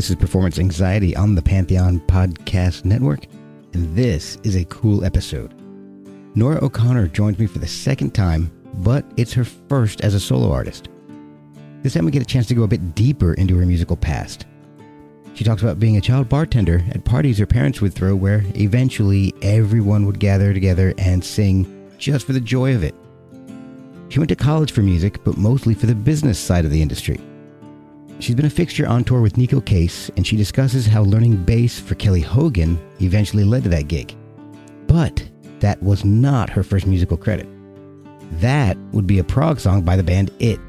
This is Performance Anxiety on the Pantheon Podcast Network, and this is a cool episode. Nora O'Connor joins me for the second time, but it's her first as a solo artist. This time we get a chance to go a bit deeper into her musical past. She talks about being a child bartender at parties her parents would throw where eventually everyone would gather together and sing just for the joy of it. She went to college for music, but mostly for the business side of the industry. She's been a fixture on tour with Neko Case, and she discusses how learning bass for Kelly Hogan eventually led to that gig. But that was not her first musical credit. That would be a prog song by the band It.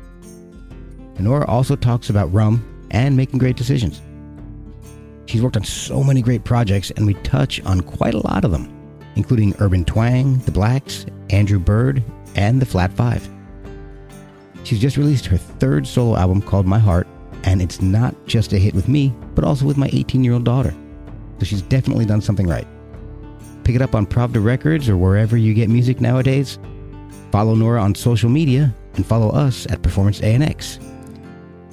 Nora also talks about rum and making great decisions. She's worked on so many great projects, and we touch on quite a lot of them, including Urban Twang, The Blacks, Andrew Bird, and The Flat Five. She's just released her third solo album called My Heart, and it's not just a hit with me, but also with my 18 year old daughter. So she's definitely done something right. Pick it up on Pravda Records or wherever you get music nowadays. Follow Nora on social media and follow us at Performance ANX.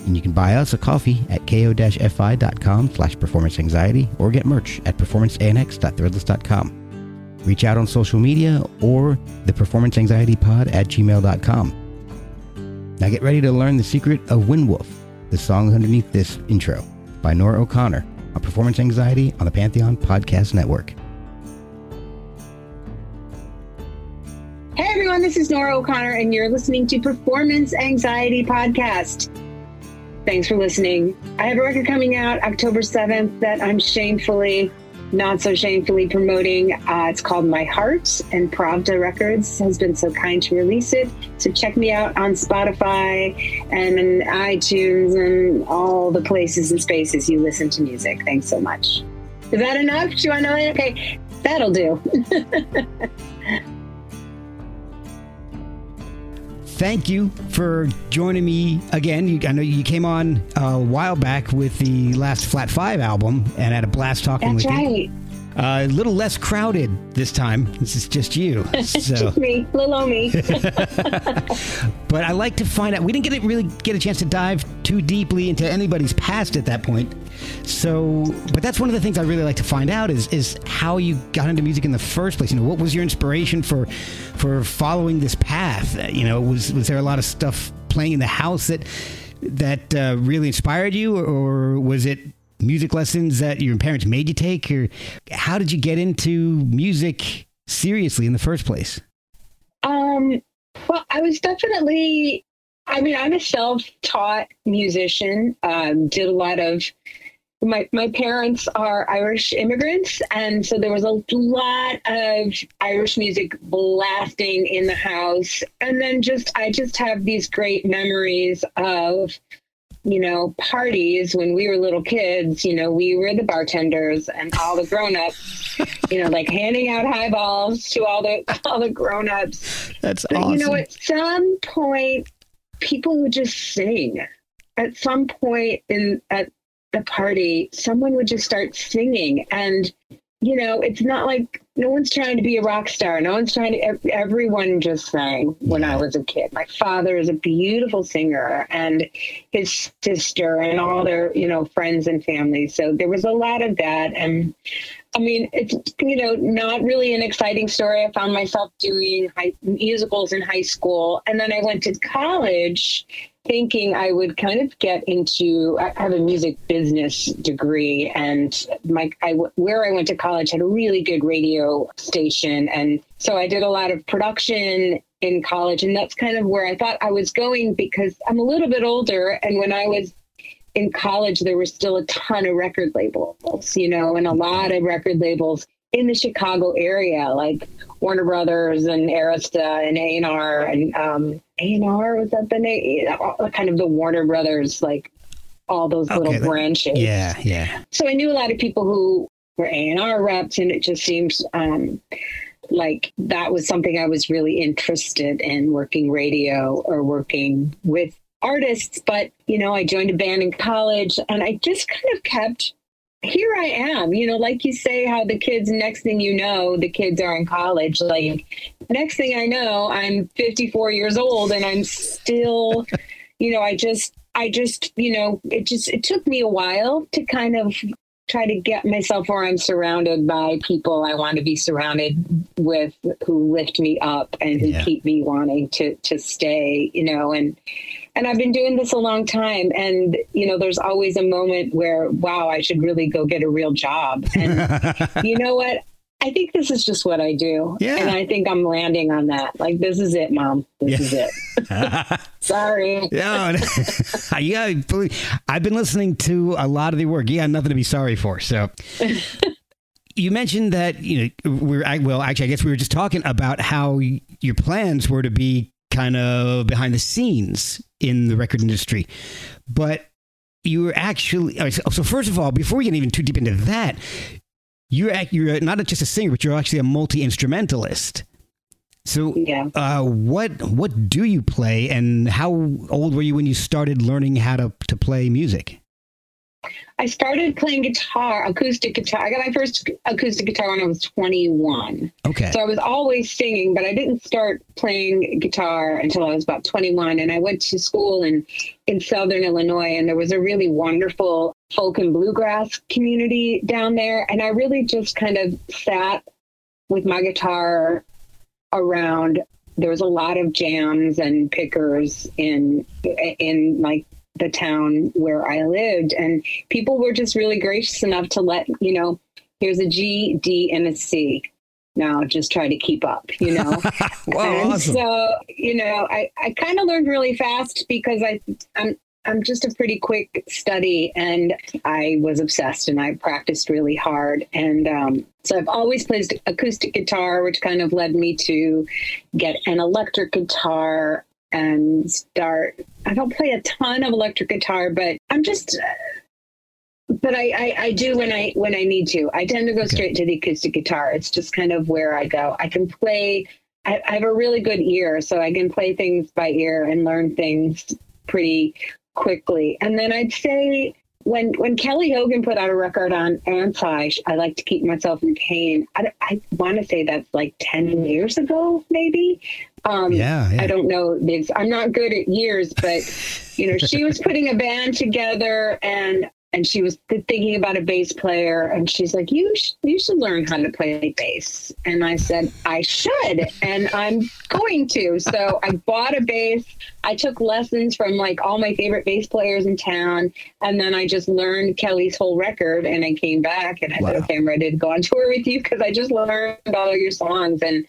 And you can buy us a coffee at ko-fi.com slash performance anxiety or get merch at performanceanx.threadless.com. Reach out on social media or the performance anxiety pod at gmail.com. Now get ready to learn the secret of Winwoof the song underneath this intro by Nora O'Connor on Performance Anxiety on the Pantheon Podcast Network. Hey everyone, this is Nora O'Connor, and you're listening to Performance Anxiety Podcast. Thanks for listening. I have a record coming out October 7th that I'm shamefully not so shamefully promoting. Uh, it's called My Heart, and Pravda Records has been so kind to release it. So check me out on Spotify and iTunes and all the places and spaces you listen to music. Thanks so much. Is that enough? Do you want to? Okay, that'll do. thank you for joining me again. You, I know you came on a while back with the last Flat Five album and had a blast talking That's with right. you. Uh, a little less crowded this time. This is just you. So. just me, little me. but I like to find out. We didn't get it really get a chance to dive too deeply into anybody's past at that point. So, but that's one of the things I really like to find out is is how you got into music in the first place. You know, what was your inspiration for for following this path? Uh, You know, was was there a lot of stuff playing in the house that that uh, really inspired you, or, or was it music lessons that your parents made you take, or how did you get into music seriously in the first place? Um, well, I was definitely, I mean, I'm a self taught musician, um, did a lot of. My my parents are Irish immigrants, and so there was a lot of Irish music blasting in the house. And then just I just have these great memories of you know, parties when we were little kids, you know, we were the bartenders and all the grown-ups, you know, like handing out highballs to all the all the grown-ups. That's But, awesome. You know, at some point people would just sing. At some point in at the party, someone would just start singing and you know, it's not like no one's trying to be a rock star. No one's trying to. Everyone just sang when I was a kid. My father is a beautiful singer, and his sister, and all their you know friends and family. So there was a lot of that, and I mean, it's you know not really an exciting story. I found myself doing high, musicals in high school, and then I went to college thinking I would kind of get into. I have a music business degree, and my I where I went to college had a really good radio station, and so I did a lot of production in college, and that's kind of where I thought I was going because I'm a little bit older, and when I was in college, there were still a ton of record labels, you know, and a lot of record labels in the Chicago area, like Warner Brothers and Arista and A&R and um, A&R was that the name? Uh, Kind of the Warner Brothers, like all those little Okay, that- branches. Yeah, yeah. So I knew a lot of people who were A&R reps and it just seems um, like that was something I was really interested in working radio or working with artists. But, you know, I joined a band in college and I just kind of kept here I am, you know, like you say, how the kids, next thing you know, the kids are in college. Like, next thing I know, I'm 54 years old and I'm still, you know, I just, I just, you know, it just, it took me a while to kind of try to get myself where I'm surrounded by people I want to be surrounded with who lift me up and who yeah. keep me wanting to to stay, you know, and and I've been doing this a long time and you know there's always a moment where wow, I should really go get a real job. And you know what? I think this is just what I do. Yeah. And I think I'm landing on that. Like, this is it, mom. This yeah. is it. sorry. Yeah. yeah. I've been listening to a lot of the work. Yeah. Nothing to be sorry for. So. you mentioned that you know we're I, well actually I guess we were just talking about how your plans were to be kind of behind the scenes in the record industry, but you were actually so first of all before we get even too deep into that you're you're not just a singer, but you're actually a multi instrumentalist. So, yeah. uh, what what do you play, and how old were you when you started learning how to to play music? I started playing guitar, acoustic guitar. I got my first acoustic guitar when I was 21. Okay. So I was always singing, but I didn't start playing guitar until I was about 21. And I went to school in, in Southern Illinois, and there was a really wonderful folk and bluegrass community down there. And I really just kind of sat with my guitar around there was a lot of jams and pickers in in like the town where I lived. And people were just really gracious enough to let, you know, here's a G, D, and a C. Now just try to keep up, you know. wow, and awesome. so, you know, I, I kind of learned really fast because I I'm I'm just a pretty quick study and I was obsessed and I practiced really hard. And um, so I've always played acoustic guitar, which kind of led me to get an electric guitar and start. I don't play a ton of electric guitar, but I'm just. But I, I, I do when I when I need to. I tend to go okay. straight to the acoustic guitar. It's just kind of where I go. I can play. I, I have a really good ear, so I can play things by ear and learn things pretty quickly. And then I'd say when when Kelly Hogan put out a record on Anti, I like to keep myself in pain. I, I want to say that's like ten years ago, maybe. Um, yeah, yeah, I don't know. I'm not good at years, but you know, she was putting a band together, and and she was thinking about a bass player and she's like you sh- you should learn how to play bass. And i said i should and i'm going to. So i bought a bass. I took lessons from like all my favorite bass players in town and then i just learned kelly's whole record and i came back and i wow. said okay i'm ready to go on tour with you because i just learned all your songs. And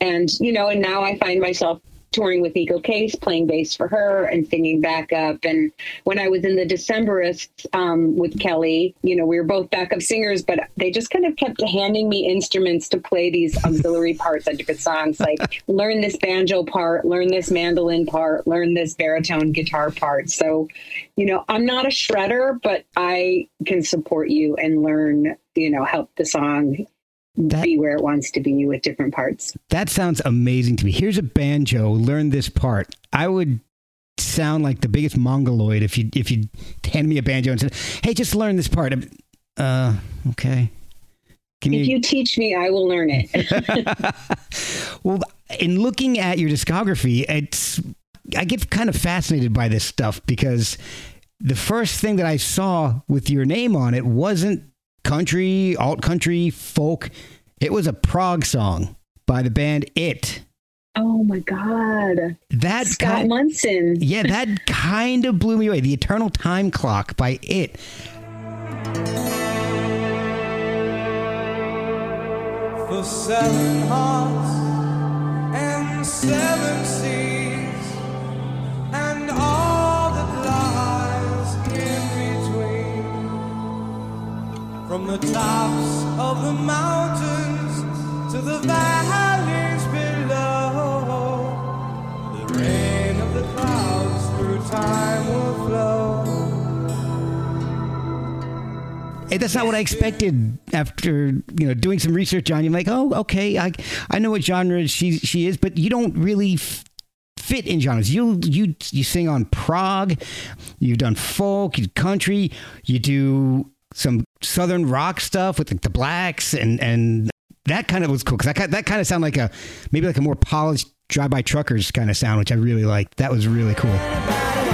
and you know and now i find myself touring with Neko Case, playing bass for her and singing backup. And when I was in the Decemberists um, with Kelly, you know, we were both backup singers, but they just kind of kept handing me instruments to play these auxiliary parts on different songs, like learn this banjo part, learn this mandolin part, learn this baritone guitar part. So, you know, I'm not a shredder, but I can support you and learn, you know, help the song that, be where it wants to be with different parts. That sounds amazing to me. Here's a banjo. Learn this part. I would sound like the biggest mongoloid if you if you hand me a banjo and said, "Hey, just learn this part." Uh, okay. Can if you... you teach me, I will learn it. well, in looking at your discography, it's I get kind of fascinated by this stuff because the first thing that I saw with your name on it wasn't country, alt country, folk. It was a prog song by the band It. Oh my God. That Scott kind, Munson. Yeah, that kind of blew me away. The Eternal Time Clock by It. For seven hearts and seven seas From the tops of the mountains to the valleys below, the rain of the clouds through time will flow. that's not what I expected after you know doing some research on you. I'm like, oh, okay, I I know what genre she she is, but you don't really f- fit in genres. You you you sing on prog, you've done folk, you country, you do some southern rock stuff with like the blacks and and that kind of was cool because that that kind of sounded like a maybe like a more polished drive by truckers kind of sound, which I really liked. That was really cool.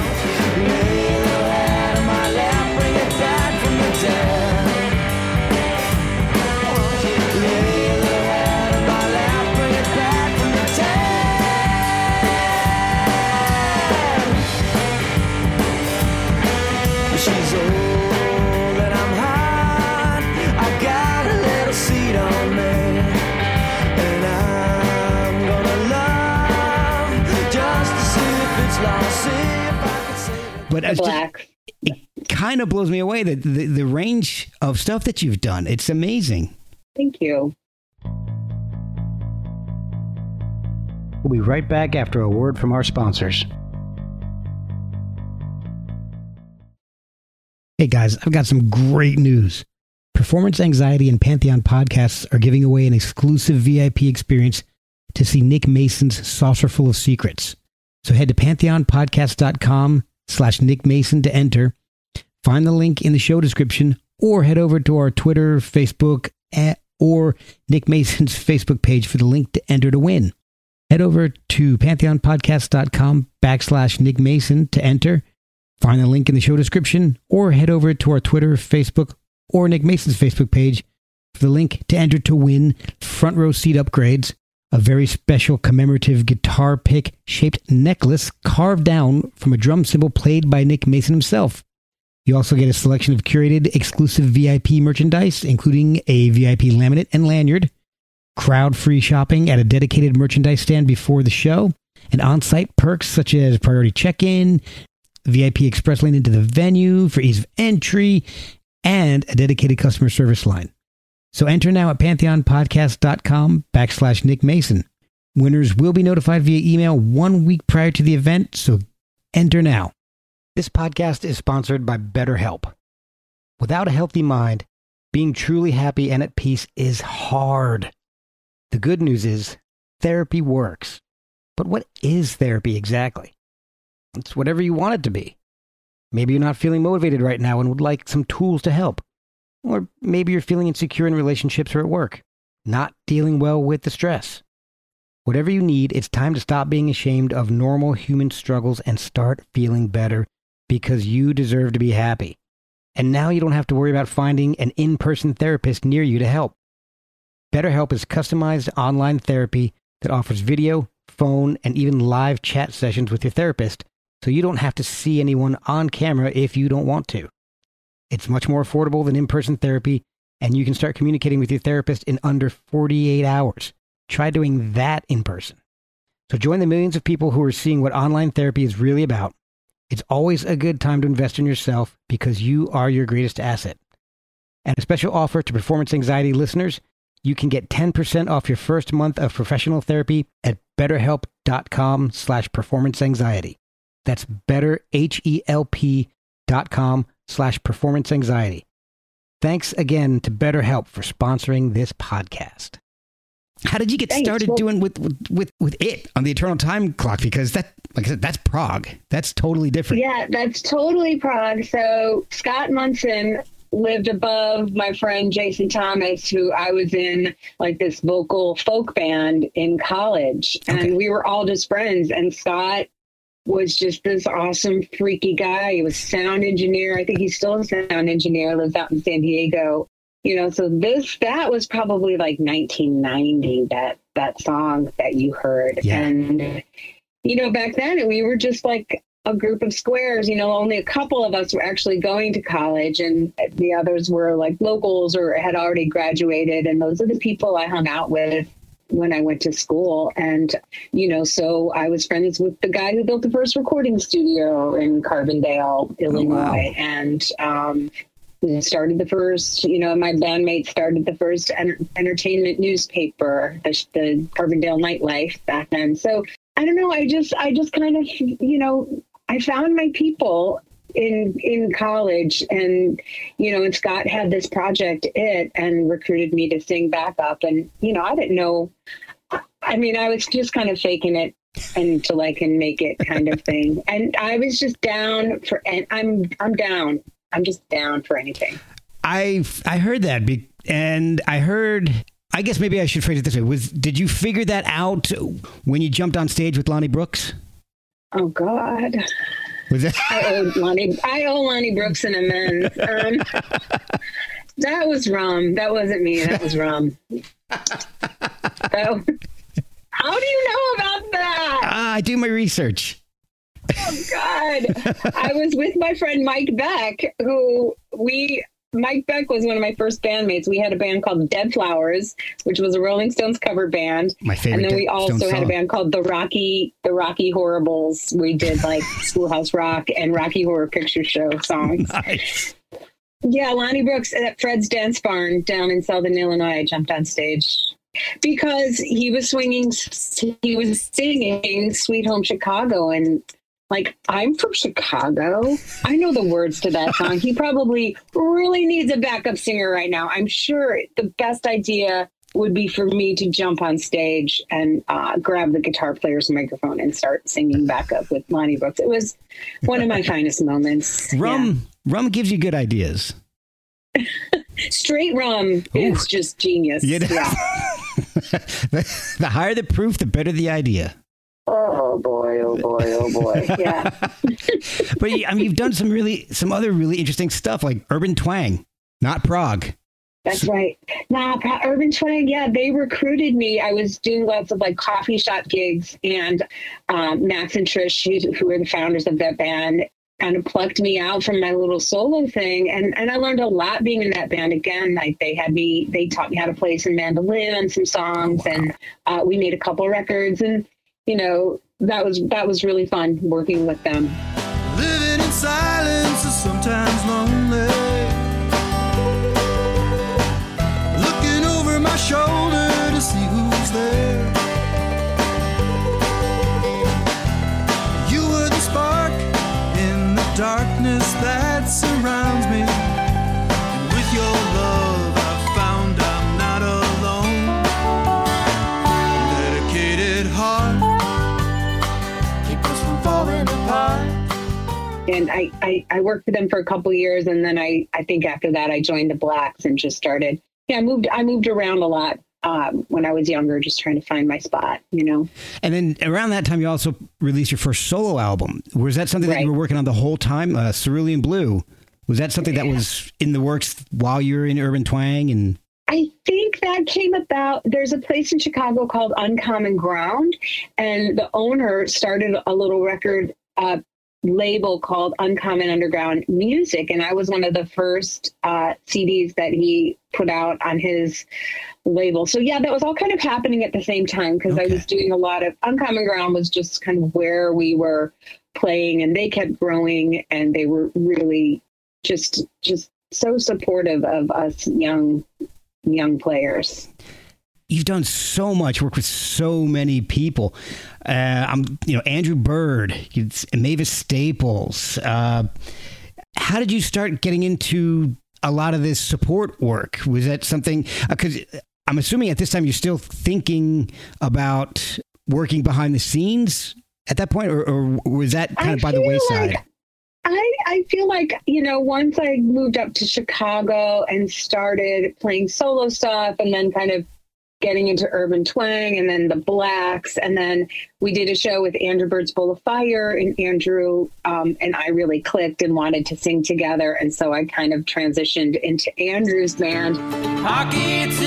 But it's just- it kind of blows me away that the, the range of stuff that you've done. It's amazing. Thank you. We'll be right back after a word from our sponsors. Hey guys, I've got some great news. Performance Anxiety and Pantheon podcasts are giving away an exclusive VIP experience to see Nick Mason's Saucerful of Secrets. So head to pantheonpodcast.com slash Nick Mason to enter. Find the link in the show description or head over to our Twitter, Facebook, eh, or Nick Mason's Facebook page for the link to enter to win. Head over to pantheonpodcast.com backslash Nick Mason to enter. Find the link in the show description or head over to our Twitter, Facebook, or Nick Mason's Facebook page for the link to enter to win front row seat upgrades, a very special commemorative guitar pick shaped necklace carved down from a drum cymbal played by Nick Mason himself. You also get a selection of curated exclusive VIP merchandise, including a VIP laminate and lanyard, crowd free shopping at a dedicated merchandise stand before the show, and on site perks such as priority check in, VIP express lane into the venue for ease of entry, and a dedicated customer service line. So enter now at pantheonpodcast.com backslash Nick Mason. Winners will be notified via email one week prior to the event, so enter now. This podcast is sponsored by BetterHelp. Without a healthy mind, being truly happy and at peace is hard. The good news is therapy works. But what is therapy exactly? It's whatever you want it to be. Maybe you're not feeling motivated right now and would like some tools to help. Or maybe you're feeling insecure in relationships or at work, not dealing well with the stress. Whatever you need, it's time to stop being ashamed of normal human struggles and start feeling better because you deserve to be happy. And now you don't have to worry about finding an in person therapist near you to help. BetterHelp is customized online therapy that offers video, phone, and even live chat sessions with your therapist, so you don't have to see anyone on camera if you don't want to. It's much more affordable than in person therapy, and you can start communicating with your therapist in under 48 hours. Try doing hmm. that in person. So join the millions of people who are seeing what online therapy is really about. It's always a good time to invest in yourself because you are your greatest asset. And a special offer to performance anxiety listeners you can get 10% off your first month of professional therapy at betterhelp.com slash performance anxiety. That's betterhelp.com slash performance anxiety. Thanks again to BetterHelp for sponsoring this podcast. How did you get Thanks. started Well- doing with, with with with it on the Eternal Time Clock? Because that, like I said, that's prog. That's totally different. Yeah, that's totally prog. So Scott Munson lived above my friend Jason Thomas, who I was in like this vocal folk band in college. Okay. And we were all just friends. And Scott was just this awesome, freaky guy. He was sound engineer. I think he's still a sound engineer, lives out in San Diego. You know, so this that was probably like 1990, that that song that you heard. Yeah. And you know, back then we were just like a group of squares. You know, only a couple of us were actually going to college, and the others were like locals or had already graduated. And those are the people I hung out with when I went to school. And, you know, so I was friends with the guy who built the first recording studio in Carbondale, Illinois. And, um, we started the first, you know, my bandmate started the first enter- entertainment newspaper, the, the Carbondale Nightlife back then. So I don't know. I just, I just kind of, you know, I found my people in in college, and you know, and Scott had this project, it, and recruited me to sing backup, and you know, I didn't know. I mean, I was just kind of faking it until I can make it, kind of thing, and I was just down for, and I'm I'm down. I'm just down for anything. I I heard that, be, and I heard. I guess maybe I should phrase it this way: Was did you figure that out when you jumped on stage with Lonnie Brooks? Oh God. Was that? I owe Lonnie. I owe Lonnie Brooks an amends. Um, that was rum. That wasn't me. That was rum. So, how do you know about that? Ah, I do my research. Oh God! I was with my friend Mike Beck, who we. Mike Beck was one of my first bandmates. We had a band called Dead Flowers, which was a Rolling Stones cover band. My favorite. and then we Dead also Stones had a band called the Rocky the Rocky Horribles. We did like Schoolhouse Rock and Rocky Horror Picture Show songs. Nice. Yeah, Lonnie Brooks at Fred's Dance Barn down in Southern Illinois. I jumped on stage because he was swinging. He was singing "Sweet Home Chicago," and like I'm from Chicago, I know the words to that song. He probably really needs a backup singer right now. I'm sure the best idea would be for me to jump on stage and uh, grab the guitar player's microphone and start singing backup with Lonnie Brooks. It was one of my finest moments. Yeah. Rum rum gives you good ideas. Straight rum is just genius. You know? Yeah. the higher the proof, the better the idea. Oh boy, oh boy, oh boy. Yeah. But I mean, you've done some really some other really interesting stuff like urban twang, not prog. That's right. Nah, Pro- Urban Twang, yeah, they recruited me. I was doing lots of like coffee shop gigs, and um, Max and Trish, who, who were the founders of that band, kind of plucked me out from my little solo thing, and and I learned a lot being in that band. Again, like they had me, they taught me how to play some mandolin and some songs, and uh, we made a couple records, and you know that was that was really fun working with them. Living in silence is sometimes lonely. Looking over my shoulder to see who's there. You were the spark in the darkness that surrounds me. And I, I I worked for them for a couple years, and then I I think after that I joined the Blacks and just started. Yeah, I moved I moved around a lot um, when I was younger, just trying to find my spot. You know, And then around that time, you also released your first solo album. Was that something that you were working on the whole time? Uh, Cerulean Blue. Was that something that was in the works while you were in Urban Twang? And I think that came about. There's a place in Chicago called Uncommon Ground, and the owner started a little record uh, label called Uncommon Underground Music, and I was one of the first uh, CDs that he put out on his label. So yeah, that was all kind of happening at the same time because I was doing a lot of Uncommon Ground was just kind of where we were playing, and they kept growing, and they were really just just so supportive of us young young players. You've done so much work with so many people. Uh, I'm, you know, Andrew Bird, Mavis Staples. Uh, how did you start getting into a lot of this support work? Was that something? Because I'm assuming at this time you're still thinking about working behind the scenes at that point, or, or was that kind I of by the wayside? like- I, I feel like, you know, once I moved up to Chicago and started playing solo stuff and then kind of getting into urban twang and then the blacks and then we did a show with Andrew Bird's Bowl of Fire and Andrew um, and I really clicked and wanted to sing together and so I kind of transitioned into Andrew's band. Pockets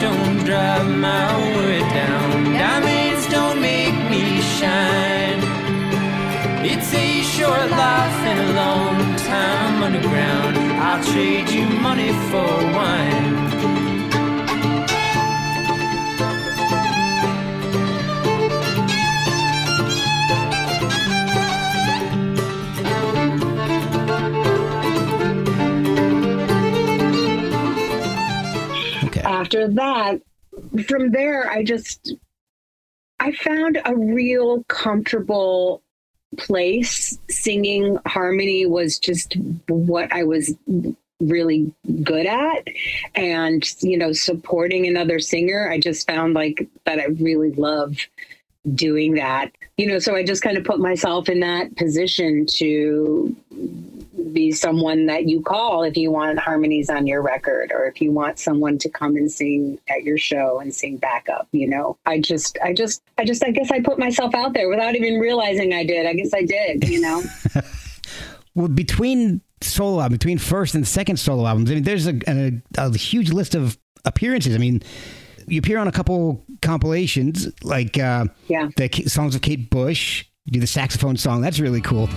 don't drive my down. Diamonds don't make me shine. It's a short life and a long time underground. I'll trade you money for wine. After that, from there, I just I found a real comfortable place. Singing harmony was just what I was really good at. And, you know, supporting another singer, I just found like that I really love doing that. You know, so I just kind of put myself in that position to be someone that you call if you want harmonies on your record or if you want someone to come and sing at your show and sing backup you know i just i just i just i guess i put myself out there without even realizing i did i guess i did you know Well, between solo album, between first and second solo albums, I mean, there's a, a, a huge list of appearances. I mean, you appear on a couple compilations, like uh, Yeah. the K- songs of Kate Bush. You do the saxophone song. That's really cool.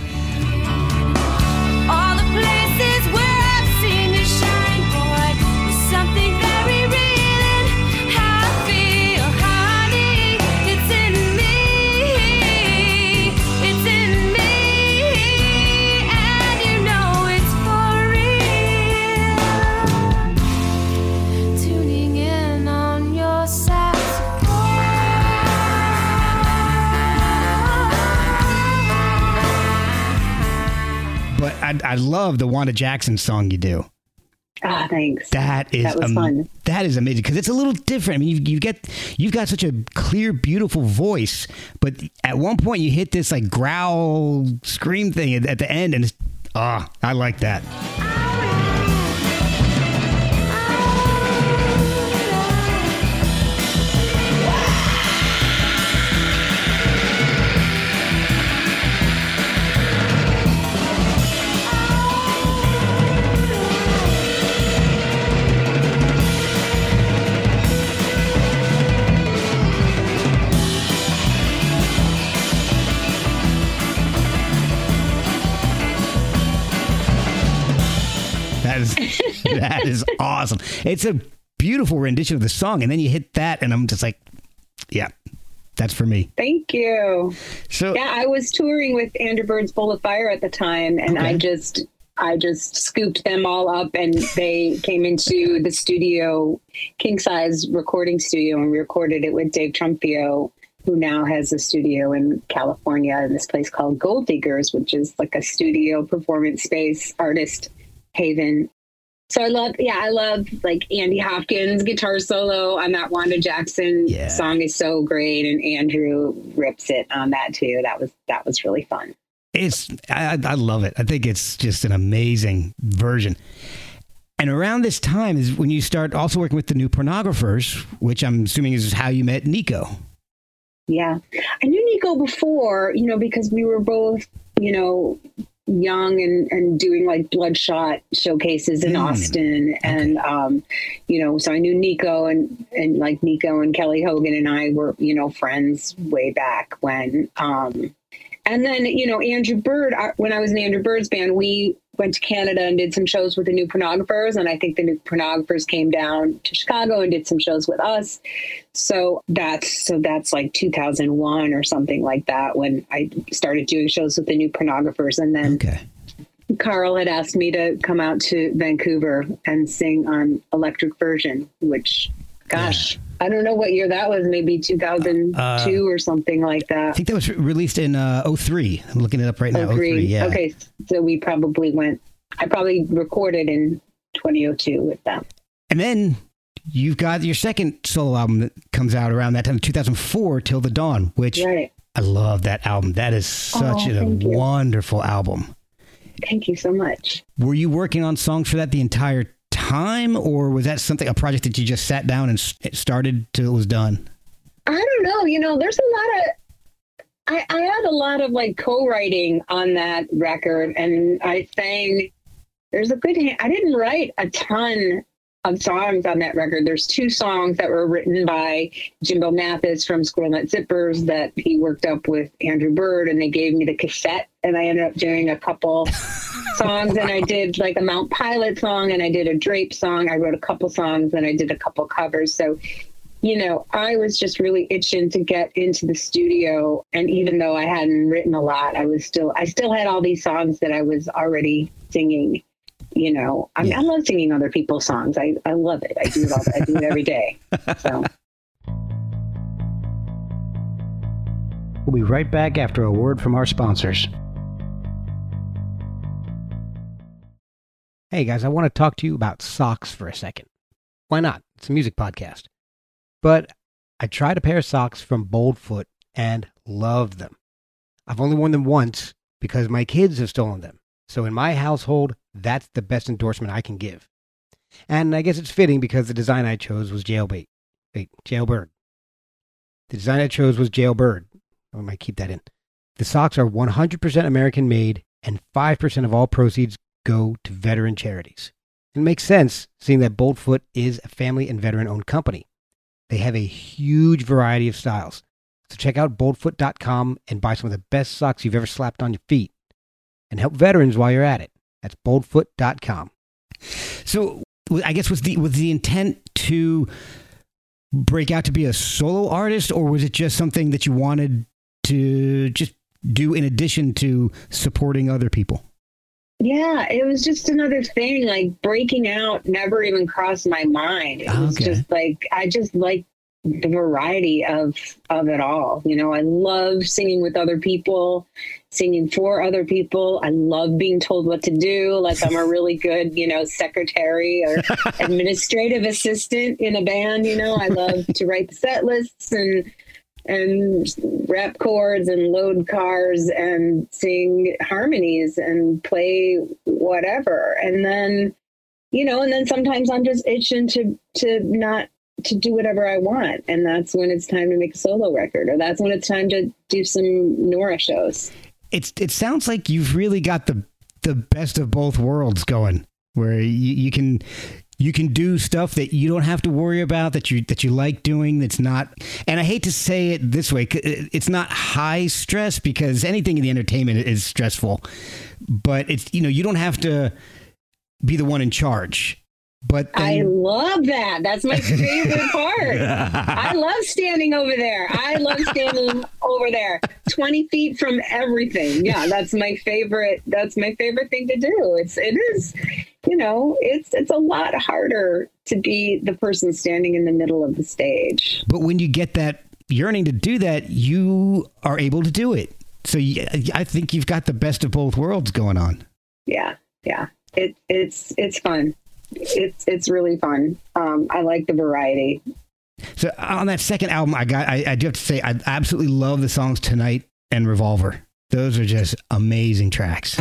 I, I love the Wanda Jackson song you do. ah thanks That is That was fun. that is amazing because it's a little different. I mean, you, you get you've got such a clear, beautiful voice, but at one point you hit this like growl scream thing at, at the end, and it's ah, I like that. That that is awesome. It's a beautiful rendition of the song, and then you hit that, and I'm just like, yeah, that's for me. thank you So yeah i was touring with andrew bird's bowl of fire at the time and i just i just scooped them all up and they came into the studio king size recording studio and we recorded it with dave trumfio who now has a studio in california in this place called gold diggers which is like a studio performance space artist haven so I love, yeah, I love like Andy Hopkins guitar solo on that Wanda Jackson Yeah. song is so great, and Andrew rips it on that too. That was that was really fun. it's I, I love it. I think it's just an amazing version. And around this time is when you start also working with the new pornographers, which I'm assuming is how you met Neko. Yeah, I knew Neko before, you know, because we were both, you know, young and and doing like bloodshot showcases in Mm, Austin, and um, you know, so I knew Neko and and like Neko and Kelly Hogan and I were, you know, friends way back when. Um, and then you know Andrew Bird. When I was in Andrew Bird's band, we went to Canada and did some shows with the New Pornographers, and I think the New Pornographers came down to Chicago and did some shows with us. So that's so that's like 2001 or something like that when I started doing shows with the New Pornographers, and then Okay. Carl had asked me to come out to Vancouver and sing on Electric Version, which, gosh, I don't know what year that was, maybe 2002 Uh, or something like that. I think that was released in uh, 03. I'm looking it up right now. Oh, 03, three. yeah. Okay, so we probably went. I probably recorded in 2002 with them. And then you've got your second solo album that comes out around that time, 2004, Till the Dawn, which Right. I love that album. That is such Oh, a thank you. wonderful album. Thank you so much. Were you working on songs for that the entire time, or was that something a project that you just sat down and started till it was done? I don't know. You know, there's a lot of. I, I had a lot of like co-writing on that record, and I sang. There's a good. I didn't write a ton of songs on that record. There's two songs that were written by Jimbo Mathus from Squirrel Nut Zippers that he worked up with Andrew Bird, and they gave me the cassette, and I ended up doing a couple songs, and I did like a Mount Pilot song, and I did a Drape song. I wrote a couple songs, and I did a couple covers. So you know, I was just really itching to get into the studio. And even though I hadn't written a lot, I was still, I still had all these songs that I was already singing. You know, I, mean, Yeah. I love singing other people's songs. I, I love it. I do it all, I do it every day. So. Well, I, I love it. I think that's really cool. I think that's really cool. And then you got your second solo album that comes out around that time, 2004, Till the Dawn, which I love that album. That is such a wonderful album. We'll be right back after a word from our sponsors. Hey guys, I want to talk to you about socks for a second. Why not? It's a music podcast. But I tried a pair of socks from Boldfoot and loved them. I've only worn them once because my kids have stolen them. So in my household, that's the best endorsement I can give. And I guess it's fitting because the design I chose was jailbait. Wait, jailbird. The design I chose was jailbird. I might keep that in. The socks are 100% American made, and 5% of all proceeds go to veteran charities. It makes sense, seeing that Boldfoot is a family and veteran owned company. They have a huge variety of styles. So check out boldfoot.com and buy some of the best socks you've ever slapped on your feet. And help veterans while you're at it. That's boldfoot.com. So I guess was the was the intent to break out to be a solo artist, or was it just something that you wanted to just do in addition to supporting other people? Yeah, it was just another thing. Like breaking out never even crossed my mind. It was Okay. just like I just like the variety of of it all. You know, I love singing with other people, singing for other people. I love being told what to do. Like I'm a really good, you know, secretary or administrative assistant in a band. You know, I love to write the set lists and and rap chords and load cars and sing harmonies and play whatever. And then you know and then sometimes i'm just itching to to not to do whatever i want. And that's when it's time to make a solo record or that's when it's time to do some nora shows. It's it sounds like you've really got the the best of both worlds going, where you, you can you can do stuff that you don't have to worry about that you that you like doing. That's not, and I hate to say it this way it's not high stress because anything in the entertainment is stressful, but it's you know you don't have to be the one in charge. But i love that that's my favorite part I love standing over there. I love standing over there, twenty feet from everything. Yeah, that's my favorite. That's my favorite thing to do. It's it is, you know, it's it's a lot harder to be the person standing in the middle of the stage. but when you get that yearning to do that, you are able to do it. So you, I think you've got the best of both worlds going on. Yeah, yeah. It it's it's fun. It's it's really fun. Um, I like the variety. So on that second album, I got I, I do have to say I absolutely love the songs Tonight and Revolver. Those are just amazing tracks.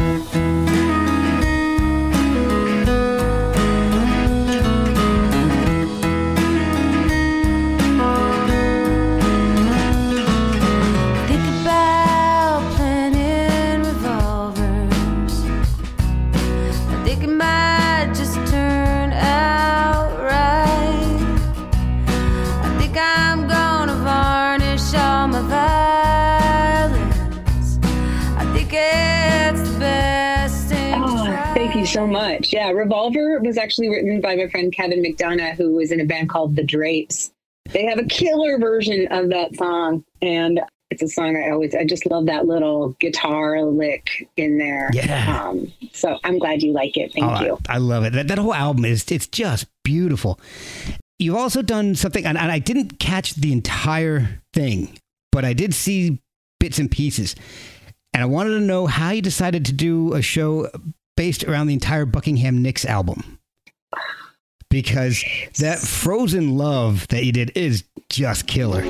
So much. Yeah, Revolver was actually written by my friend Kevin McDonough, who was in a band called The Drapes. They have a killer version of that song, and it's a song I always I just love that little guitar lick in there. Yeah. Um, so I'm glad you like it. Thank Oh, you. I, I love it. That, that whole album is it's just beautiful. You've also done something, and, and I didn't catch the entire thing, but I did see bits and pieces. And I wanted to know how you decided to do a show based around the entire Buckingham Nicks album. Because that Frozen Love that you did is just killer.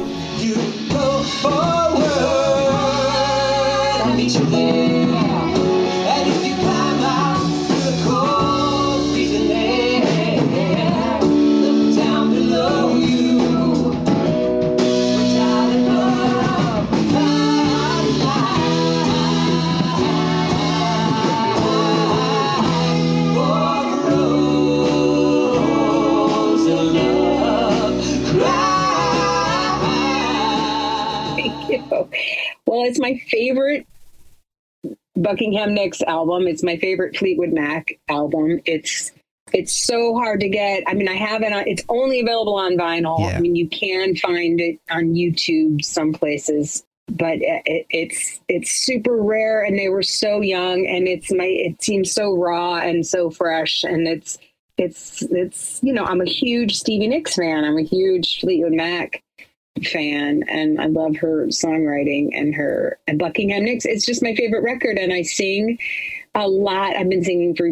Well, it's my favorite Buckingham Nicks album. It's my favorite Fleetwood Mac album. It's it's so hard to get. I mean, I have it on. It's only available on vinyl. Yeah. I mean, you can find it on YouTube some places, but it, it, it's it's super rare. And they were so young, and it's my. It seems so raw and so fresh, and it's it's it's you know I'm a huge Stevie Nicks fan. I'm a huge Fleetwood Mac fan and I love her songwriting and her and Buckingham Nicks. It's just my favorite record and I sing a lot. I've been singing for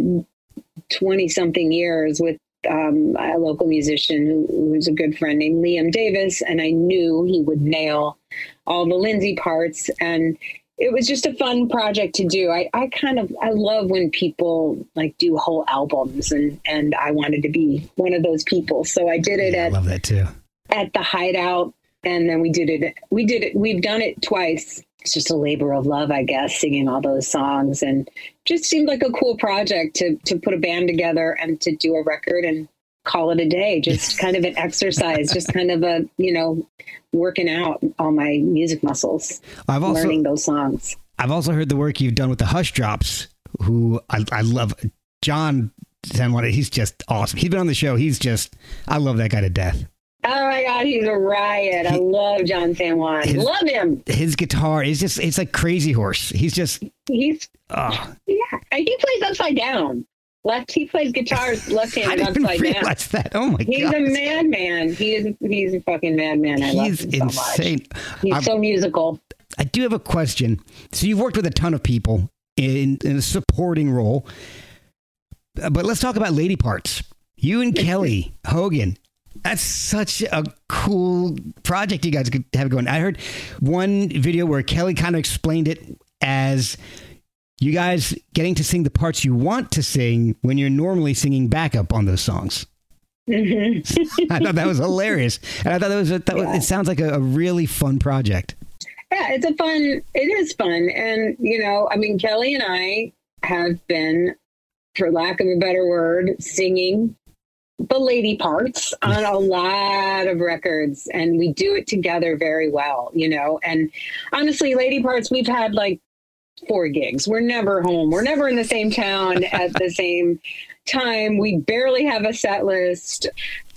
20 something years with um, a local musician who, who's a good friend named Liam Davis. And I knew he would nail all the Lindsey parts. And it was just a fun project to do. I, I kind of, I love when people like do whole albums and, and I wanted to be one of those people. So I did it I at, love that too. at the hideout and then we did it we did it we've done it twice it's just a labor of love i guess singing all those songs and just seemed like a cool project to to put a band together and to do a record and call it a day just kind of an exercise just kind of a you know working out all my music muscles I've also learning those songs I've also heard the work you've done with the Hush Drops, who I, I love. John he's just awesome. He's been on the show. He's just, I love that guy to death. Oh my god he's a riot i He- love john san juan His- love him His guitar is just, it's like Crazy Horse. He's just, he's oh, yeah and he plays upside down left he plays guitar I left-handed didn't even upside down that. Oh my god. He's god. a madman. He is. He's a fucking madman. I love He's him so much. insane. He's I'm- so musical. I do have a question. So you've worked with a ton of people in, in a supporting role, but let's talk about lady parts. You and Kelly Hogan. That's such a cool project you guys could have going. I heard one video where Kelly kind of explained it as you guys getting to sing the parts you want to sing when you're normally singing backup on those songs. Mhm. I thought that was hilarious, and I thought that was, a, that was it sounds like a, a really fun project. Yeah, it's a fun. It is fun, and you know, I mean, Kelly and I have been, for lack of a better word, singing the lady parts on a lot of records, and we do it together very well. You know, and honestly, lady parts, we've had like four gigs. We're never home. We're never in the same town at the same time. We barely have a set list,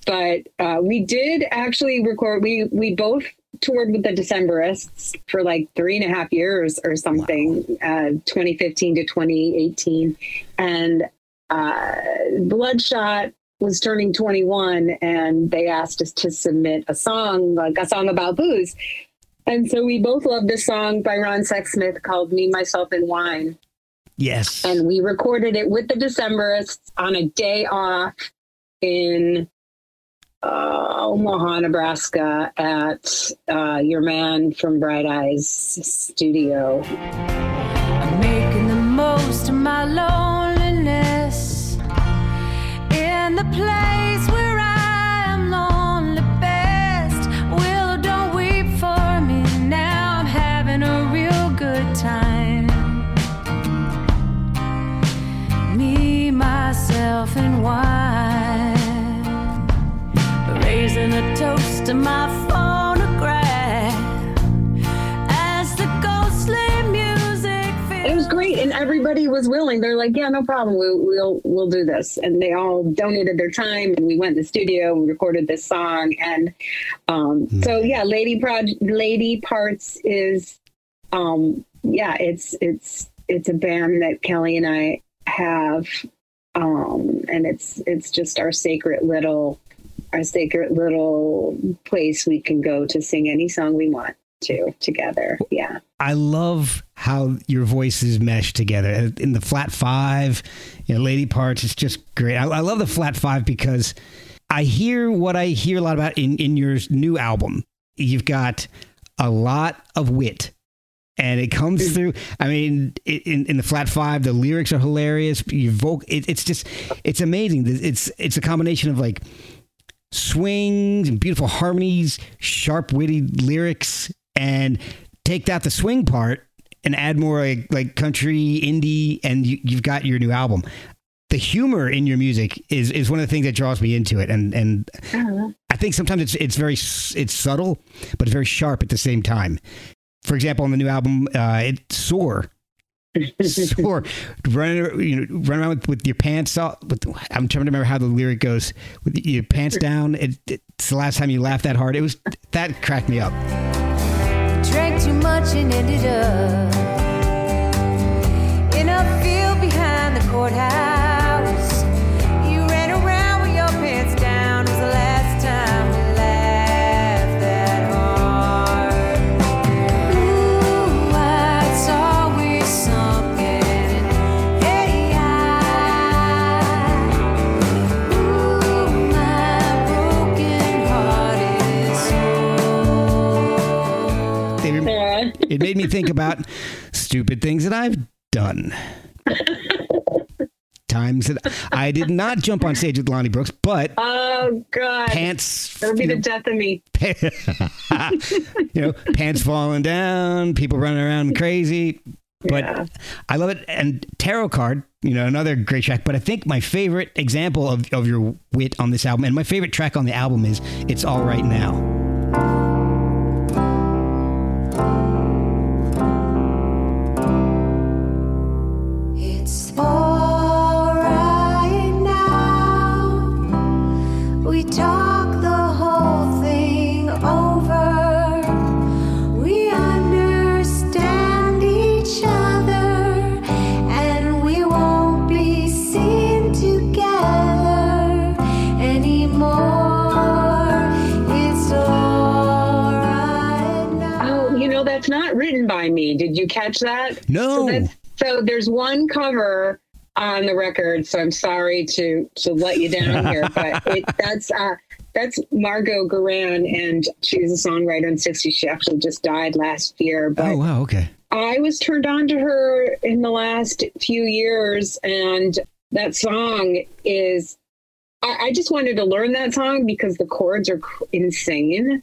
but uh, we did actually record. We we both toured with the Decemberists for like three and a half years or something, uh, 2015 to 2018, and uh, Bloodshot was turning 21 and they asked us to submit a song like a song about booze and so we both loved this song by ron sexsmith called me myself and wine Yes. and we recorded it with the Decemberists on a day off in uh, Omaha, Nebraska, at uh, your man from Bright Eyes studio. Wine. Raising a toast to my phonograph as the ghostly music It was great, and everybody was willing. They're like, "Yeah, no problem. We'll we'll we'll do this." And they all donated their time, and we went to the studio. We recorded this song, and um, so yeah, Lady Proj- Lady Parts is, um, yeah, it's it's it's a band that Kelly and I have, um, and it's it's just our sacred little our sacred little place we can go to sing any song we want to together. Yeah. I love how your voices mesh together in the flat five, you know, lady parts. It's just great. I, I love the flat five because I hear what I hear a lot about in, in your new album. You've got a lot of wit and it comes mm. through. I mean, in, in the flat five, the lyrics are hilarious. Your vocal, it, it's just, it's amazing. It's, it's a combination of like swings and beautiful harmonies, sharp, witty lyrics, and take out the swing part and add more like, like country, indie, and you, you've got your new album. The humor in your music is is one of the things that draws me into it, and and uh-huh. I think sometimes it's it's very it's subtle, but it's very sharp at the same time. For example, on the new album, uh, it's sore. sore, running, you know, run around with, with your pants off. With, I'm trying to remember how the lyric goes. With your pants down, it, it's the last time you laughed that hard. It was that cracked me up. Drank too much and ended up in a field behind the courthouse. it made me think about stupid things that I've done. Times that I did not jump on stage with Lonnie Brooks, but Oh God, pants, that would be the know, death of me. you know, pants falling down, people running around crazy. But Yeah. I love it. And Tarot Card, you know, another great track. But I think my favorite example of, of your wit on this album, and my favorite track on the album is It's All Right Now. That's not written by me. Did you catch that? No. So, that's, so there's one cover on the record. So I'm sorry to to let you down here, but it, that's uh, that's Margo Guryan, and she's a songwriter in '60s. She actually just died last year, but Oh, wow. Okay. I was turned on to her in the last few years, and that song is. I, I just wanted to learn that song because the chords are insane.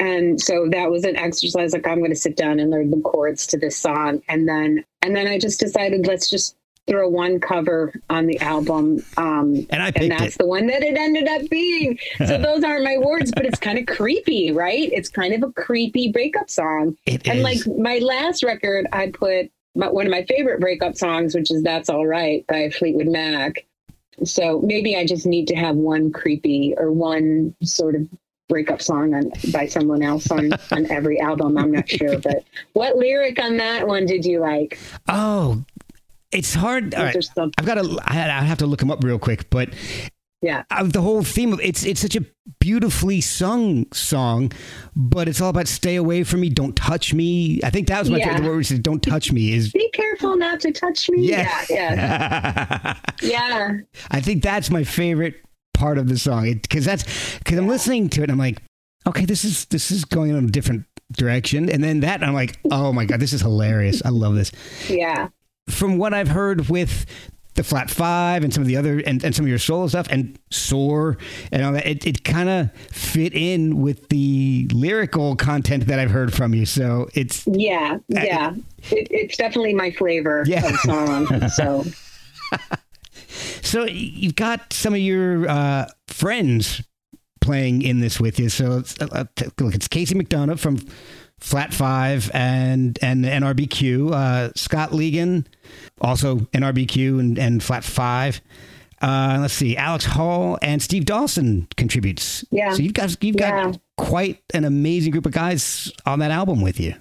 And so that was an exercise. Like I'm going to sit down and learn the chords to this song, and then and then I just decided let's just throw one cover on the album. Um, And I and that's it. the one that it ended up being. So those aren't my words, but it's kind of creepy, right? It's kind of a creepy breakup song. It and is. like my last record, I put my, one of my favorite breakup songs, which is "That's All Right" by Fleetwood Mac. So maybe I just need to have one creepy or one sort of breakup song on, by someone else on on every album. I'm not sure, but what lyric on that one did you like? Oh, it's hard. All some- I've got to, I I have to look them up real quick, but Yeah, uh, the whole theme of it's it's such a beautifully sung song, but it's all about stay away from me, don't touch me. I think that was my Yeah. favorite word. Said, don't touch me is be careful not to touch me. yeah, yeah, yeah. yeah. I think that's my favorite part of the song because that's because I'm listening to it and I'm like, okay, this is this is going in a different direction, and then that I'm like, oh my god, this is hilarious. I love this. yeah. From what I've heard with the flat five and some of the other and, and some of your solo stuff and soar and all that it, it kind of fit in with the lyrical content that i've heard from you so it's Yeah, yeah. It, it's definitely my flavor Yeah. of song. So So you've got some of your uh, friends playing in this with you. So it's, uh, look, it's Casey McDonough from Flat Five and and NRBQ, uh, Scott Ligon, also NRBQ and, and Flat Five. Uh, let's see, Alex Hall and Steve Dawson contributes. Yeah. So you've got you've Yeah. got quite an amazing group of guys on that album with you.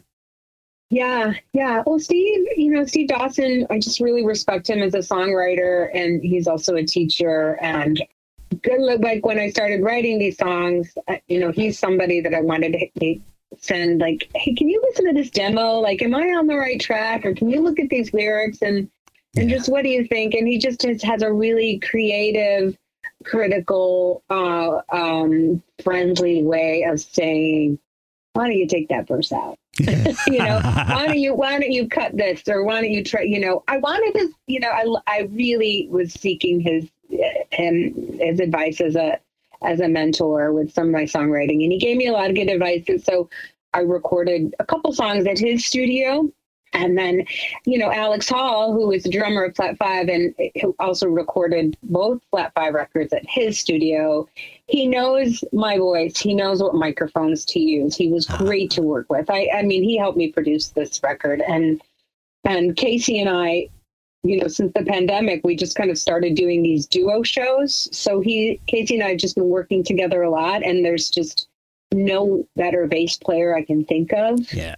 Yeah, yeah. Well, Steve, you know, Steve Dawson, I just really respect him as a songwriter, and he's also a teacher. And good, look like when I started writing these songs, you know, he's somebody that I wanted to send like, hey, can you listen to this demo? Like, am I on the right track, or can you look at these lyrics and and Yeah. just what do you think? And he just has, has a really creative, critical, uh, um, friendly way of saying, "Why don't you take that verse out?" you know, why don't you why don't you cut this or why don't you try? You know, I wanted his. You know, I I really was seeking his him his advice as a as a mentor with some of my songwriting, and he gave me a lot of good advice. And so I recorded a couple songs at his studio. And then, you know, Alex Hall, who was the drummer of Flat Five and who also recorded both Flat Five records at his studio, he knows my voice. He knows what microphones to use. He was ah. great to work with. I, I mean, he helped me produce this record. And and Casey and I, you know, since the pandemic, we just kind of started doing these duo shows. So he, Casey and I have just been working together a lot, and there's just no better bass player I can think of Yeah.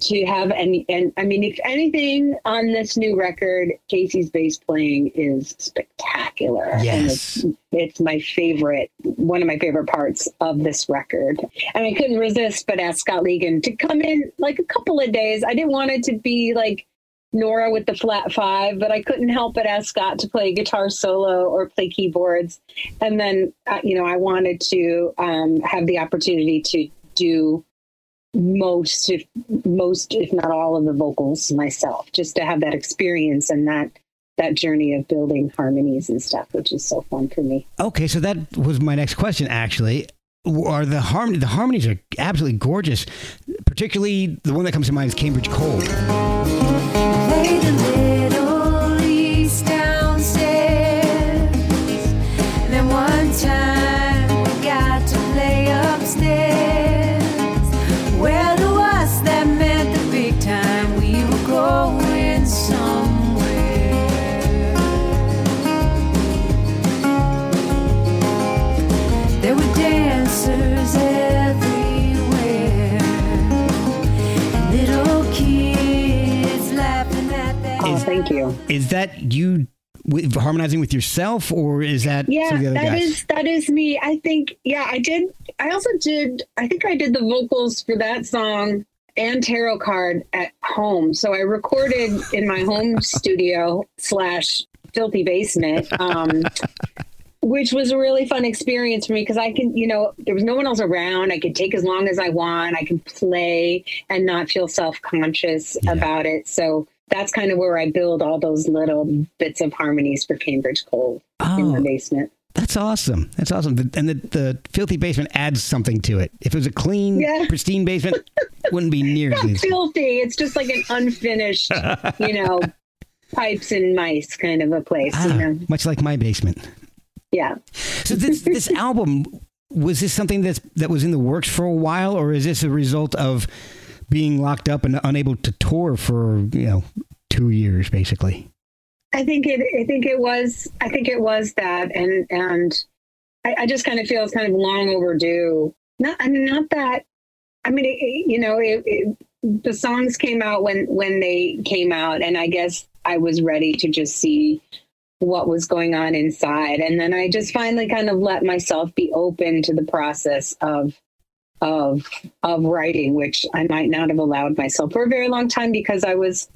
To have any and I mean if anything on this new record, Casey's bass playing is spectacular. Yes. it's, it's my favorite one of my favorite parts of this record. And I couldn't resist but ask Scott Ligon to come in like a couple of days. I didn't want it to be like Nora with the flat five, but I couldn't help but ask Scott to play guitar solo or play keyboards. And then, uh, you know, I wanted to um, have the opportunity to do most, if most, if not all, of the vocals myself, just to have that experience and that that journey of building harmonies and stuff, which is so fun for me. Okay, so that was my next question. Actually, are the harmony? The harmonies are absolutely gorgeous. Particularly, the one that comes to mind is Cambridge Cold. Is that you with, harmonizing with yourself, or is that Yeah, of the other that guys? is that is me. I think. Yeah, I did. I also did. I think I did the vocals for that song and tarot card at home. So I recorded in my home studio slash filthy basement. Um, which was a really fun experience for me because I can, you know, there was no one else around. I could take as long as I want. I can play and not feel self conscious about it. So that's kind of where I build all those little bits of harmonies for Cambridge Cold in the Oh, basement. that's awesome. That's awesome. And the, the filthy basement adds something to it. If it was a clean, Yeah. pristine basement, wouldn't be nearly. as- filthy. It's just like an unfinished, you know, pipes and mice kind of a place, you Ah, know. much like my basement. Yeah. So this this album was this something that's that was in the works for a while, or is this a result of being locked up and unable to tour for you know two years, basically? I think it. I think it was. I think it was that, and and I, I just kind of feel it's kind of long overdue. Not. I mean, not that. I mean, it, you know, it, the songs came out when when they came out, and I guess I was ready to just see what was going on inside, and then I just finally kind of let myself be open to the process of of of writing, which I might not have allowed myself for a very long time because I was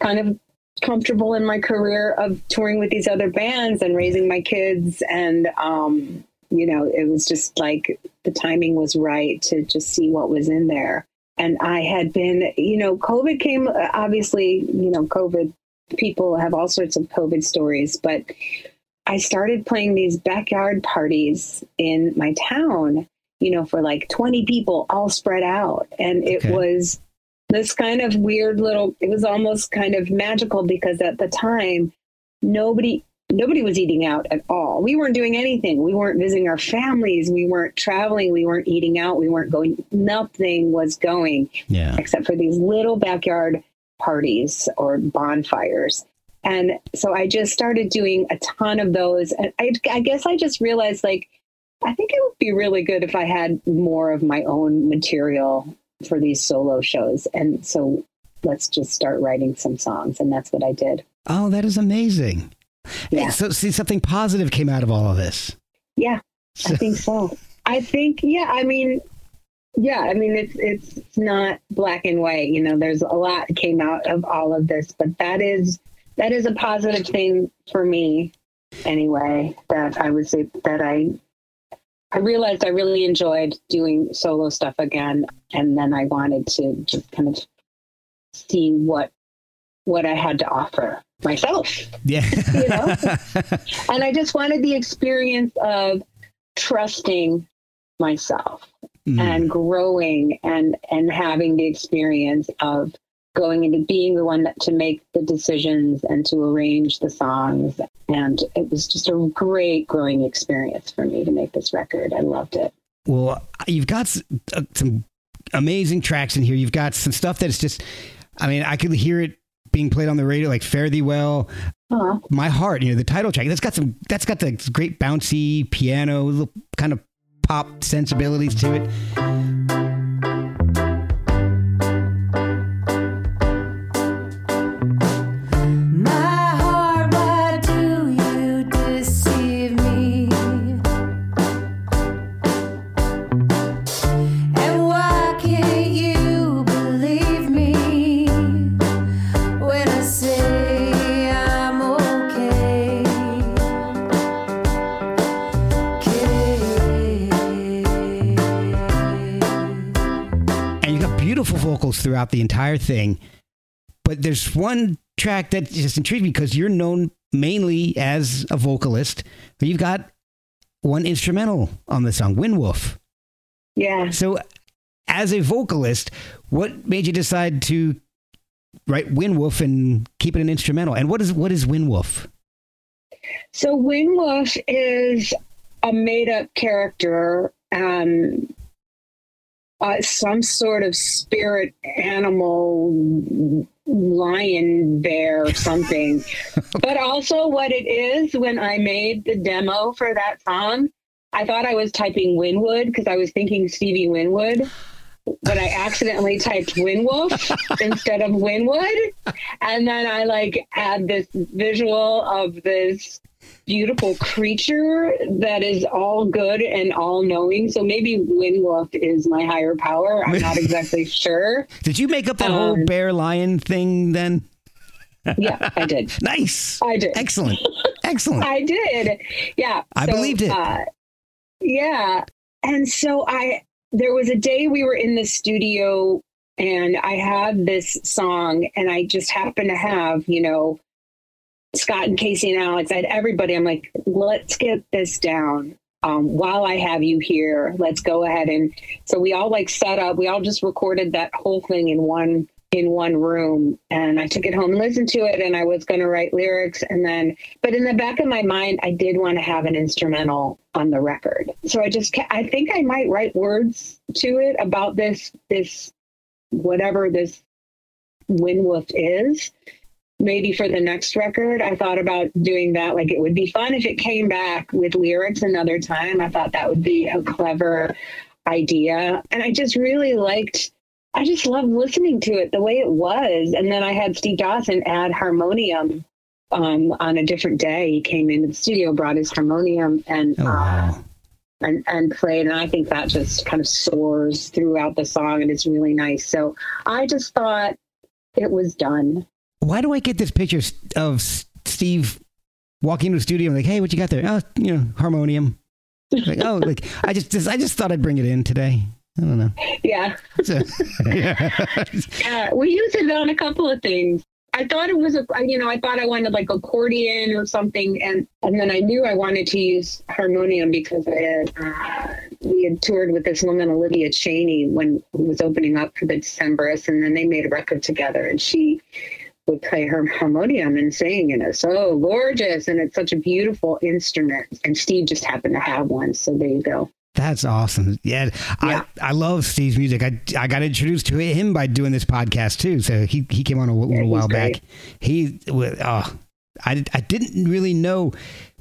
kind of comfortable in my career of touring with these other bands and raising my kids. And um you know it was just like the timing was right to just see what was in there. And i had been you know covid came obviously you know covid people have all sorts of covid stories but i started playing these backyard parties in my town you know for like 20 people all spread out. And it Okay. was this kind of weird little it was almost kind of magical because at the time nobody nobody was eating out at all. We weren't doing anything. We weren't visiting our families. We weren't traveling. We weren't eating out. We weren't going nothing was going Yeah. except for these little backyard parties or bonfires. And so i just started doing a ton of those. And i, I guess i just realized like i think it would be really good if i had more of my own material for these solo shows. And so let's just start writing some songs. And that's what I did. Oh, that is amazing. Yeah. So see, something positive came out of all of this. Yeah, I think so. I think, yeah, I mean, yeah, I mean, it's, it's not black and white, you know, there's a lot came out of all of this, but that is, that is a positive thing for me anyway, that I was, that I, I realized I really enjoyed doing solo stuff again. And then I wanted to just kind of see what, what I had to offer myself. Yeah. You know? and I just wanted the experience of trusting myself Mm. and growing and and having the experience of going into being the one that to make the decisions and to arrange the songs and it was just a great growing experience for me to make this record i loved it Well, you've got uh, some amazing tracks in here. You've got some stuff that's just, I mean, I could hear it being played on the radio, like "Fare Thee Well," Aw. "My Heart." You know, the title track. That's got some. That's got the great bouncy piano, little kind of pop sensibilities to it. Throughout the entire thing. But there's one track that just intrigued me because you're known mainly as a vocalist, but you've got one instrumental on the song, Winwoof. Yeah. So, as a vocalist, what made you decide to write Winwoof and keep it an instrumental? And what is what is Winwoof? So Winwoof is a made up character, um, uh, some sort of spirit animal, lion, bear, or something. but also, what it is when I made the demo for that song, I thought I was typing Winwood because I was thinking Stevie Winwood. But I accidentally typed Winwoof instead of Winwood. And then I like had this visual of this beautiful creature that is all good and all knowing. So maybe Winwoof is my higher power. I'm not exactly sure. Did you make up that whole Um, bear lion thing then? Yeah, I did. Nice. I did. Excellent. Excellent. I did. Yeah. I believed it. Uh, yeah. And so I, there was a day we were in the studio and I had this song and I just happened to have, you know, Scott and Casey and Alex, I had everybody. I'm like, let's get this down. Um, while I have you here, let's go ahead and so we all like set up. We all just recorded that whole thing in one in one room, and I took it home and listened to it. And I was going to write lyrics, and then, but in the back of my mind, I did want to have an instrumental on the record. So I just I think I might write words to it about this this whatever this Winwoof is maybe for the next record i thought about doing that like it would be fun if it came back with lyrics another time i thought that would be a clever idea and i just really liked i just love listening to it the way it was and then i had steve dawson add harmonium um, on a different day he came into the studio brought his harmonium and Oh, uh, and, and played and i think that just kind of soars throughout the song and it's really nice so i just thought it was done Why do I get this picture of Steve walking into the studio and like, hey, what you got there? Oh, you know, harmonium. Like, oh, like I just, just I just thought I'd bring it in today. I don't know. yeah So, yeah. We use it on a couple of things. I thought it was a, you know, I thought I wanted like accordion or something, and and then I knew I wanted to use harmonium because I had uh, we had toured with this woman Olivia Chaney when who was opening up for the Decemberists, and then they made a record together, and she would play her harmonium and sing, and it's so gorgeous, and it's such a beautiful instrument. And Steve just happened to have one, so there you go. That's awesome. Yeah, Yeah. I, I love Steve's music. I, I got introduced to him by doing this podcast too. So he, he came on a little Yeah, while great. back. He, oh, I, I didn't really know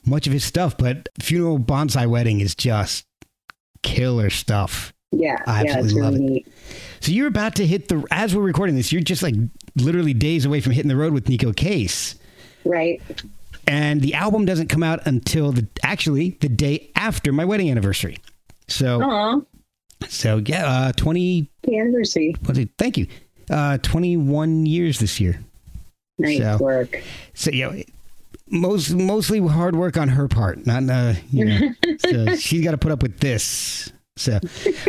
much of his stuff, but Funeral Bonsai Wedding is just killer stuff. Yeah, I yeah, absolutely love really it. neat. So you're about to hit the, as we're recording this, you're just like literally days away from hitting the road with Neko Case. right? And the album doesn't come out until the, actually the day after my wedding anniversary. So, Aw, so yeah, uh, 20, the anniversary. what is it? Thank you. Uh, 21 years this year. Nice So- work. So, you know, most, mostly hard work on her part, not, uh, you know, so she's got to put up with this. So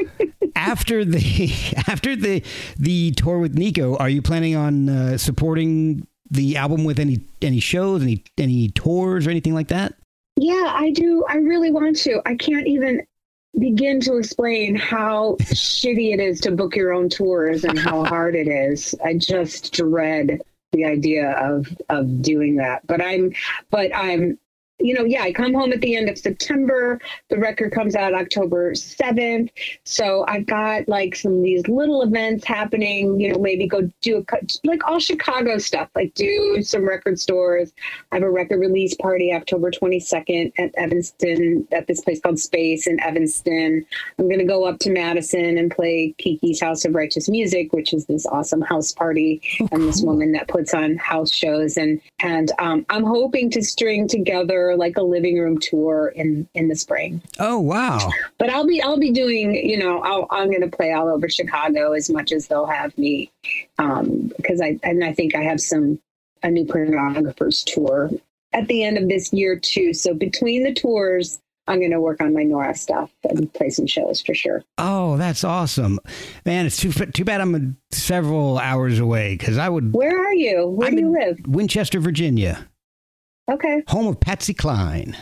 after the, after the, the tour with Neko, are you planning on, uh, supporting the album with any, any shows, any, any tours or anything like that? Yeah, I do. I really want to. I can't even begin to explain how shitty it is to book your own tours and how hard it is. I just dread the idea of of doing that. But I'm but I'm you know, yeah, I come home at the end of September. The record comes out October 7th. So I've got like some of these little events happening, you know, maybe go do a, like all Chicago stuff, like do some record stores. I have a record release party October 22nd at Evanston at this place called Space in Evanston. I'm going to go up to Madison and play Kiki's House of Righteous Music, which is this awesome house party and this woman that puts on house shows and and um, I'm hoping to string together like a living room tour in in the spring. Oh, wow. But I'll be I'll be doing you know I'll, I'm going to play all over Chicago as much as they'll have me um, because I and I think I have some a new pornographers tour at the end of this year too. So between the tours, I'm going to work on my Nora stuff and play some shows for sure. Oh, that's awesome, man! It's too too bad I'm several hours away because I would Where are you? Where I'm do you live? Winchester, Virginia, Okay. home of Patsy Cline.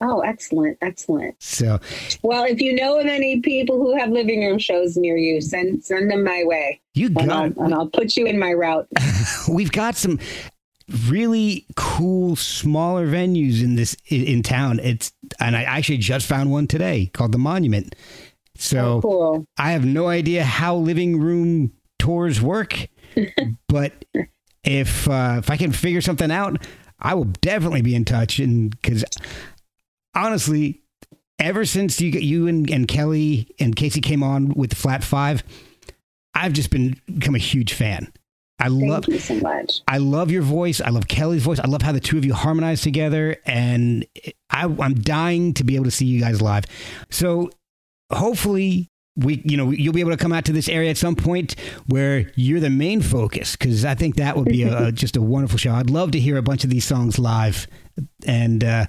Oh, excellent. Excellent. So Well, if you know of any people who have living room shows near you, send send them my way, you and got I'll, and I'll put you in my route. we've got some really cool smaller venues in this in, in town. It's and I actually just found one today called the Monument. So Oh, cool. I have no idea how living room tours work, but if uh, if I can figure something out, I will definitely be in touch. And because honestly, ever since you you and, and Kelly and Casey came on with the Flat Five, I've just been become a huge fan. I Thank love you so much. I love your voice. I love Kelly's voice. I love how the two of you harmonize together, and I, I'm dying to be able to see you guys live. So hopefully. We, you know, you'll be able to come out to this area at some point where you're the main focus, because I think that would be a, just a wonderful show. I'd love to hear a bunch of these songs live, and uh,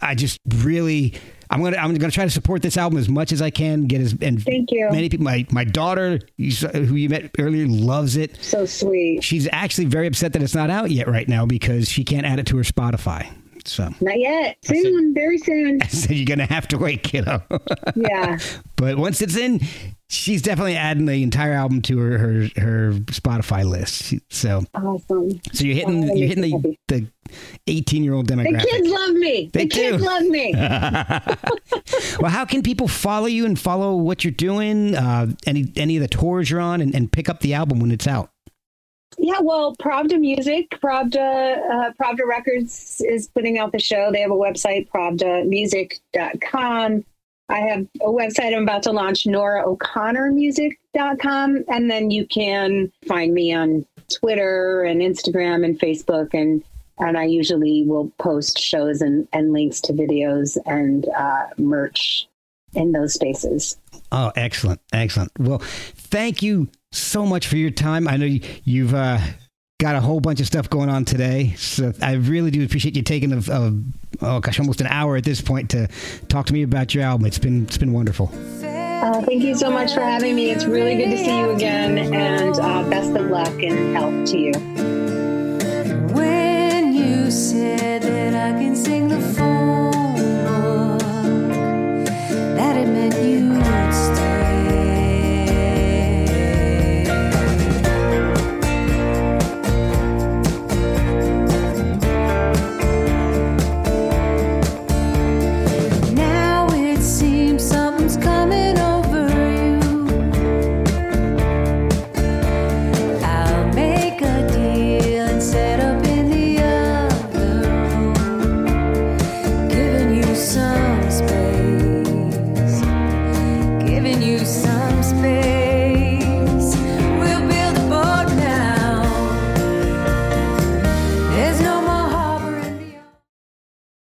I just really, I'm gonna, I'm gonna try to support this album as much as I can. Get as and Thank you. many people. My my daughter, who you met earlier, loves it So sweet. she's actually very upset that it's not out yet right now because she can't add it to her Spotify. So Not yet. Soon. Very soon. I said you're gonna have to wait, kiddo. Yeah. but once it's in, she's definitely adding the entire album to her her, her Spotify list. So Awesome. so you're hitting Oh, you're hitting the the 18 year old demographic. The kids love me. They the kids love me. well, how can people follow you and follow what you're doing? Uh, any any of the tours you're on, and, and pick up the album when it's out. Yeah, well, Pravda Music, Pravda, uh, Pravda Records is putting out the show. They have a website, pravdamusic.com. I have a website I'm about to launch, norao'connormusic.com. And then you can find me on Twitter and Instagram and Facebook. And, and I usually will post shows and, and links to videos and uh, merch in those spaces. Oh, excellent, excellent. Well, thank you so much for your time. I know you, you've uh, got a whole bunch of stuff going on today, so I really do appreciate you taking a, a oh gosh, almost an hour at this point to talk to me about your album. It's been it's been wonderful. Uh, thank you so much for having me. It's really good to see you again. And uh, best of luck and health to you. When you said that I can sing the that you'd stay.